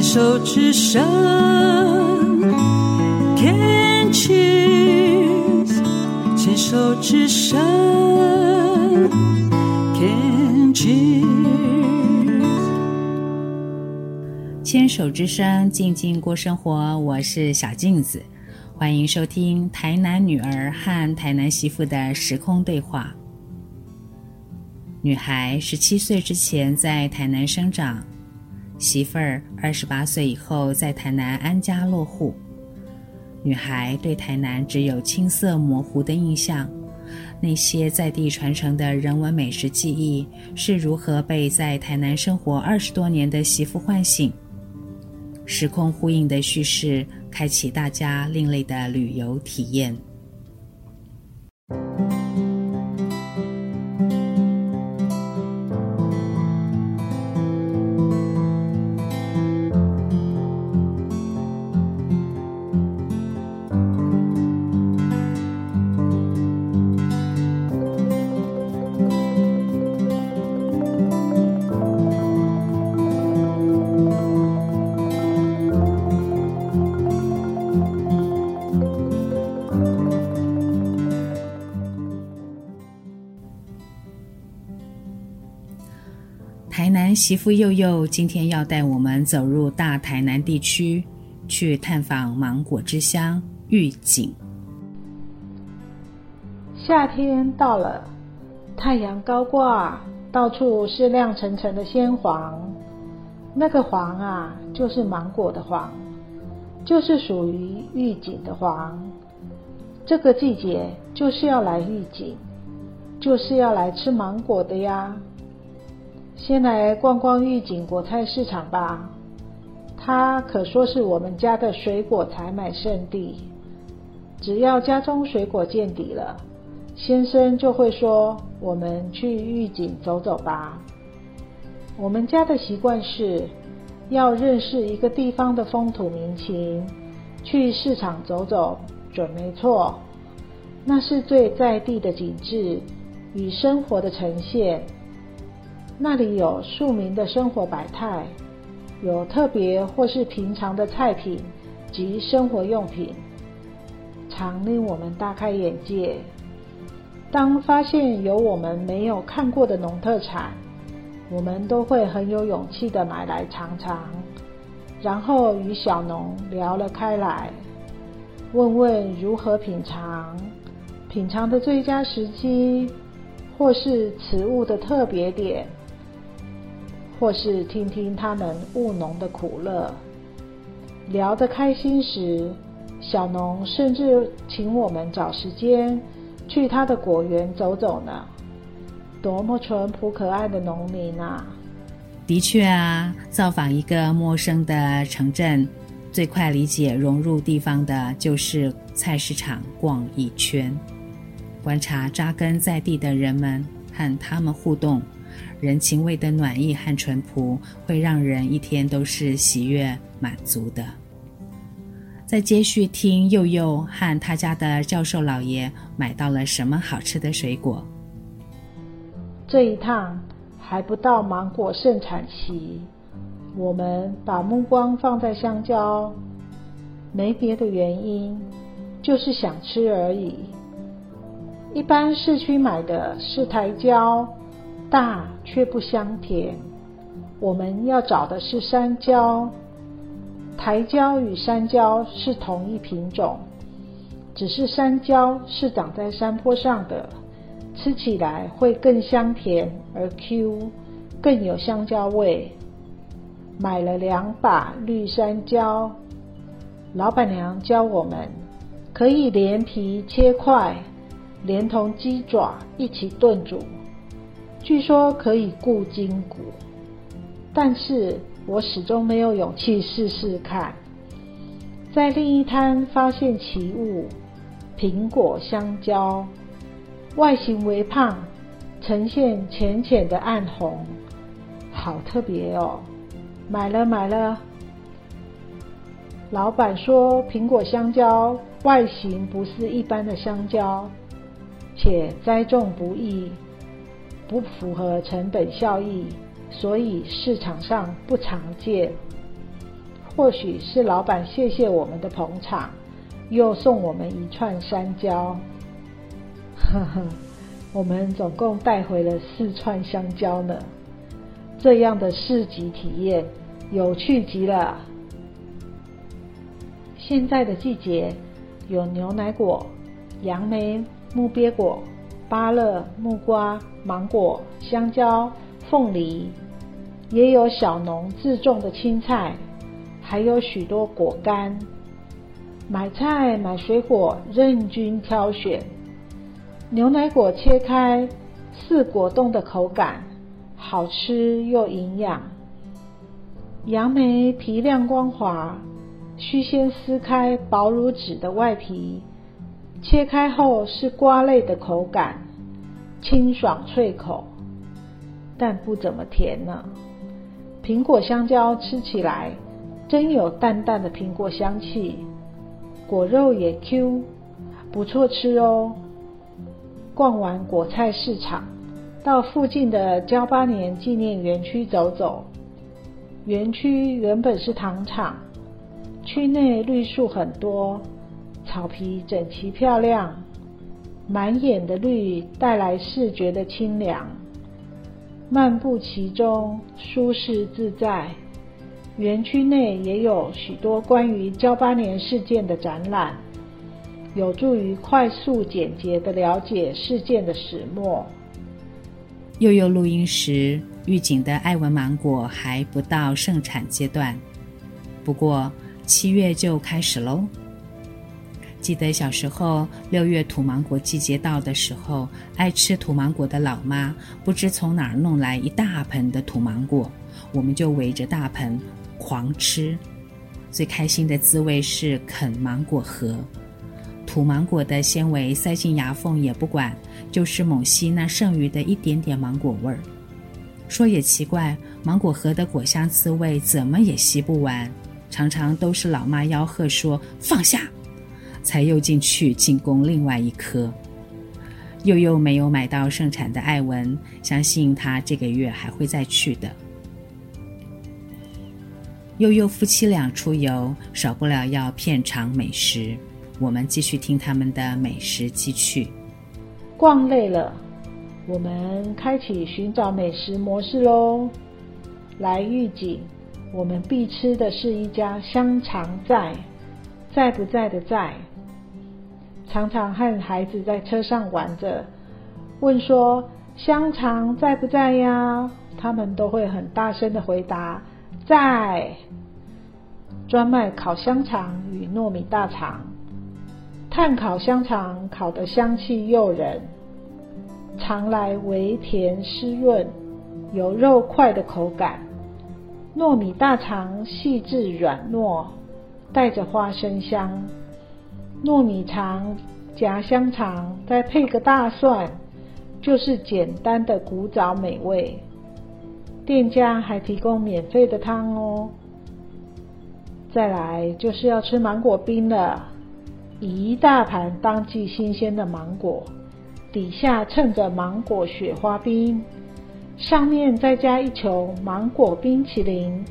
牵手之声，Can cheers，牵手之声，Can cheers，牵手之声，静静过生活。我是小镜子，欢迎收听台南女儿和台南媳妇的时空对话。女孩十七岁之前在台南生长。媳妇儿二十八岁以后在台南安家落户，女孩对台南只有青涩模糊的印象。那些在地传承的人文美食记忆是如何被在台南生活二十多年的媳妇唤醒？时空呼应的叙事，开启大家另类的旅游体验。媳妇祐祐今天要带我们走入大台南地区，去探访芒果之乡玉井。夏天到了，太阳高挂，到处是亮澄澄的鲜黄。那个黄啊，就是芒果的黄，就是属于玉井的黄。这个季节就是要来玉井，就是要来吃芒果的呀。先来逛逛玉井果菜市场吧，它可说是我们家的水果采买圣地。只要家中水果见底了，先生就会说：“我们去玉井走走吧。”我们家的习惯是，要认识一个地方的风土民情，去市场走走准没错。那是最在地的景致与生活的呈现。那里有庶民的生活百态，有特别或是平常的菜品及生活用品，常令我们大开眼界。当发现有我们没有看过的农特产，我们都会很有勇气的买来尝尝，然后与小农聊了开来，问问如何品尝，品尝的最佳时机，或是此物的特别点。或是听听他们务农的苦乐，聊得开心时，小农甚至请我们找时间去他的果园走走呢。多么淳朴可爱的农民啊！的确啊，造访一个陌生的城镇，最快理解融入地方的就是菜市场逛一圈，观察扎根在地的人们和他们互动。人情味的暖意和淳朴，会让人一天都是喜悦满足的。再接续听佑佑和他家的教授老爷买到了什么好吃的水果。这一趟还不到芒果盛产期，我们把目光放在香蕉，没别的原因，就是想吃而已。一般市区买的是台蕉。大却不香甜，我们要找的是山椒。台椒与山椒是同一品种，只是山椒是长在山坡上的，吃起来会更香甜而 Q，更有香蕉味。买了两把绿山椒，老板娘教我们可以连皮切块，连同鸡爪一起炖煮。据说可以固筋骨，但是我始终没有勇气试试看。在另一摊发现奇物——苹果香蕉，外形微胖，呈现浅浅的暗红，好特别哦！买了买了。老板说，苹果香蕉外形不是一般的香蕉，且栽种不易。不符合成本效益，所以市场上不常见。或许是老板谢谢我们的捧场，又送我们一串香蕉。呵呵，我们总共带回了四串香蕉呢。这样的市集体验有趣极了。现在的季节有牛奶果、杨梅、木鳖果、芭乐、木瓜、芒果、香蕉、凤梨，也有小农自种的青菜，还有许多果干。买菜买水果任君挑选，牛奶果切开似果冻的口感。好吃又营养。杨梅皮亮光滑，需先撕开薄如纸的外皮，切开后是瓜类的口感，清爽脆口，但不怎么甜呢。苹果香蕉吃起来真有淡淡的苹果香气，果肉也 Q，不错吃哦。逛完果菜市场。到附近的交八年纪念园区走走。园区原本是糖厂，区内绿树很多，草皮整齐漂亮，满眼的绿带来视觉的清凉。漫步其中，舒适自在。园区内也有许多关于噍吧哖事件的展览，有助于快速简洁地了解事件的始末。祐祐录音时，玉井的爱文芒果还不到盛产阶段，不过七月就开始喽。记得小时候六月土芒果季节到的时候，爱吃土芒果的老妈不知从哪儿弄来一大盆的土芒果，我们就围着大盆狂吃。最开心的滋味是啃芒果核。土芒果的纤维塞进牙缝也不管，就是猛吸那剩余的一点点芒果味儿。说也奇怪，芒果核的果香滋味怎么也吸不完，常常都是老妈吆喝说放下，才又进去进攻另外一颗。祐祐没有买到盛产的爱文，相信他这个月还会再去的。祐祐夫妻俩出游，少不了要片尝美食。我们继续听他们的美食记趣。逛累了，我们开启寻找美食模式喽。来预警，我们必吃的是一家香肠在，在不在的在。常常和孩子在车上玩着，问说香肠在不在呀？他们都会很大声的回答在。专卖烤香肠与糯米大肠。炭烤香肠烤得香气诱人，尝来微甜湿润，有肉块的口感。糯米大肠细致软糯，带着花生香。糯米肠夹香肠，再配个大蒜，就是简单的古早美味。店家还提供免费的汤哦。再来就是要吃芒果冰了。一大盘当季新鲜的芒果，底下衬着芒果雪花冰，上面再加一球芒果冰淇淋，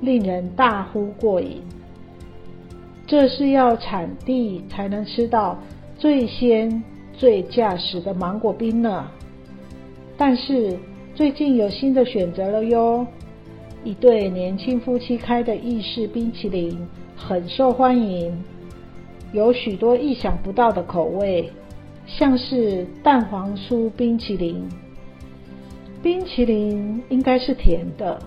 令人大呼过瘾。这是要产地才能吃到最鲜、最价实的芒果冰呢。但是最近有新的选择了哟，一对年轻夫妻开的意式冰淇淋很受欢迎。有许多意想不到的口味，像是蛋黄酥冰淇淋。冰淇淋应该是甜的，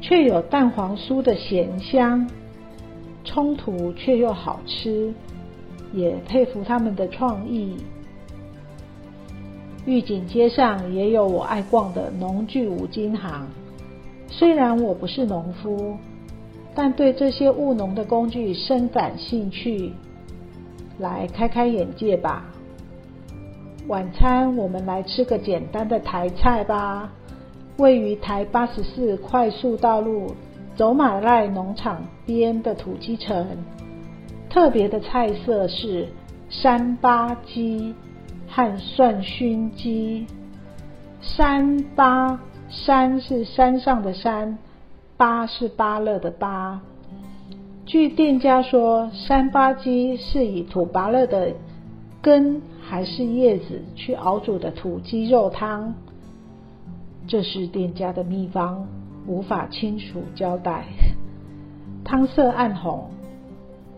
却有蛋黄酥的咸香，冲突却又好吃，也佩服他们的创意。御景街上也有我爱逛的农具五金行，虽然我不是农夫，但对这些务农的工具深感兴趣。来开开眼界吧！晚餐我们来吃个简单的台菜吧。位于台八十四快速道路走马濑农场边的土鸡城，特别的菜色是山巴鸡和蒜熏鸡。山巴，山是山上的山，巴是芭乐的芭。据店家说，三八鸡是以土芭乐的根还是叶子去熬煮的土鸡肉汤，这是店家的秘方，无法清楚交代。汤色暗红，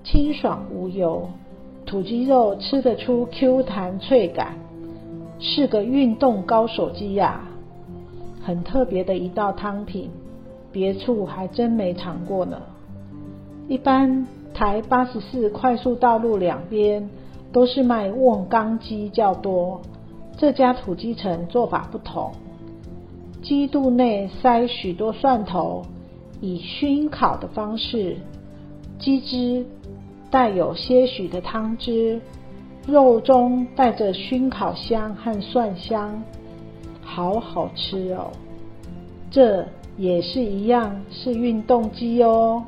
清爽无油，土鸡肉吃得出 Q 弹脆感，是个运动高手鸡呀，很特别的一道汤品，别处还真没尝过呢。一般台八十四快速道路两边都是卖瓮缸鸡较多，这家土鸡城做法不同，鸡肚内塞许多蒜头，以熏烤的方式，鸡汁带有些许的汤汁，肉中带着熏烤香和蒜香，好好吃哦。这也是一样是运动鸡哦。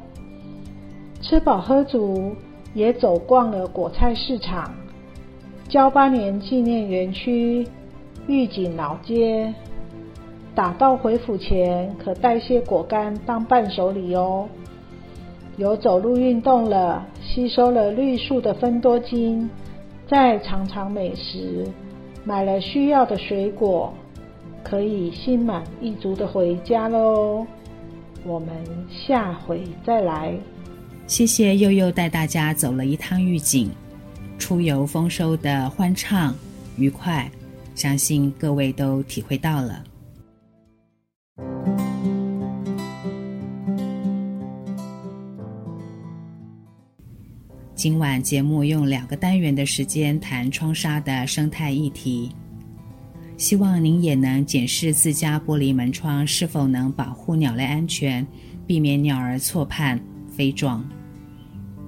吃饱喝足，也走逛了果菜市场、交八年纪念园区、御景老街。打道回府前，可带些果干当伴手礼哦。有走路运动了，吸收了绿树的芬多精，再尝尝美食，买了需要的水果，可以心满意足的回家喽。我们下回再来。谢谢悠悠带大家走了一趟玉井，出游丰收的欢畅愉快，相信各位都体会到了。今晚节目用两个单元的时间谈窗纱的生态议题，希望您也能检视自家玻璃门窗是否能保护鸟类安全，避免鸟儿错判飞撞。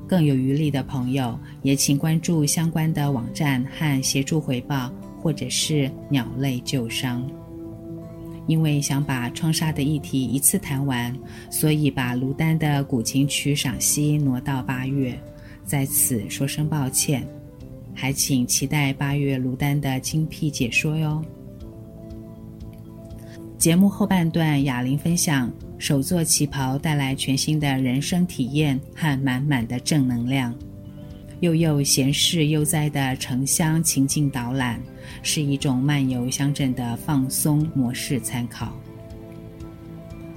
更有余力的朋友，也请关注相关的网站和协助回报，或者是鸟类救伤。因为想把窗纱的议题一次谈完，所以把卢丹的古琴曲赏析挪到八月，在此说声抱歉，还请期待八月卢丹的精辟解说哟。节目后半段，哑铃分享。手作旗袍带来全新的人生体验和满满的正能量。祐祐闲适悠哉的城乡情境导览，是一种漫游乡镇的放松模式参考。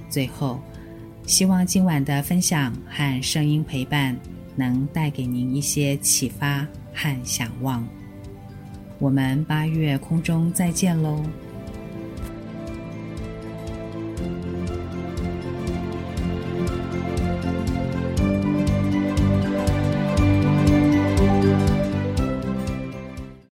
最后，希望今晚的分享和声音陪伴，能带给您一些启发和向往。我们八月空中再见喽！